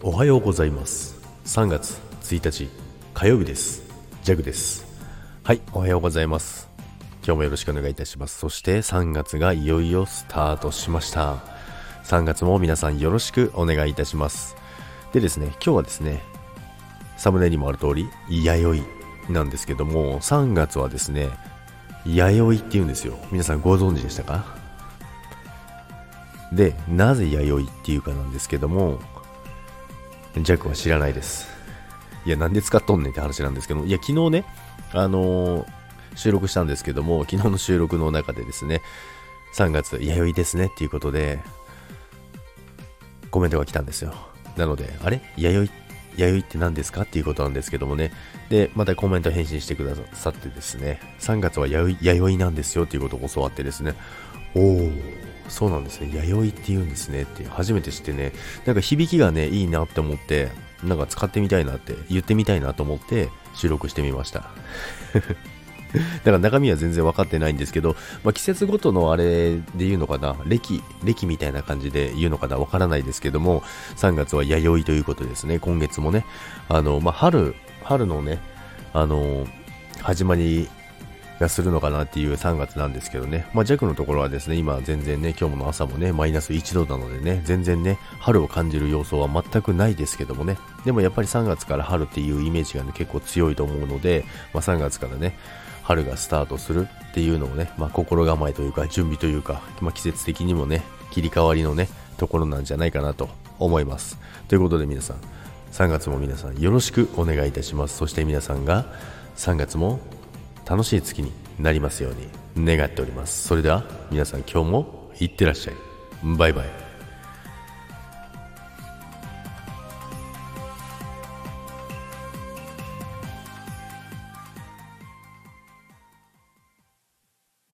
おはようございます。3月1日火曜日です。ジャグです。はいおはようございます。今日もよろしくお願いいたします。そして3月がいよいよスタートしました。3月も皆さんよろしくお願いいたします。でですね今日はですねサムネにもある通り弥生なんですけども3月はですね弥生って言うんですよ。皆さんご存知でしたか？でなぜ弥生っていうかなんですけどもジャックは知らないです。いや、なんで使っとんねんって話なんですけど、いや、昨日ね、あのー、収録したんですけども、昨日の収録の中でですね、3月、弥生ですねっていうことで、コメントが来たんですよ。なので、あれ？弥生、弥生って何ですかっていうことなんですけどもね。で、またコメント返信してくださってですね、3月は弥生なんですよっていうことを教わってですね、おー、そうなんですね。弥生って言うんですねって初めて知ってね、なんか響きがね、いいなって思って、なんか使ってみたいなって、言ってみたいなと思って収録してみました。だから中身は全然分かってないんですけど、まあ、季節ごとのあれで言うのかな、歴、歴みたいな感じで言うのかな、分からないですけども、3月は弥生ということですね。今月もね、あの、まあ、春、春のね、あの、始まりがするのかなっていう3月なんですけどね。まあ、弱のところはですね、今全然ね、今日の朝もね、マイナス1度なのでね、全然ね、春を感じる要素は全くないですけどもね。でもやっぱり3月から春っていうイメージがね、結構強いと思うので、まあ、3月からね、春がスタートするっていうのをね、まあ、心構えというか、準備というか、まあ、季節的にもね、切り替わりのね、ところなんじゃないかなと思います。ということで皆さん、3月も皆さんよろしくお願いいたします。そして皆さんが3月も楽しい月になりますように願っております。それでは皆さん今日もいってらっしゃい。バイバイ。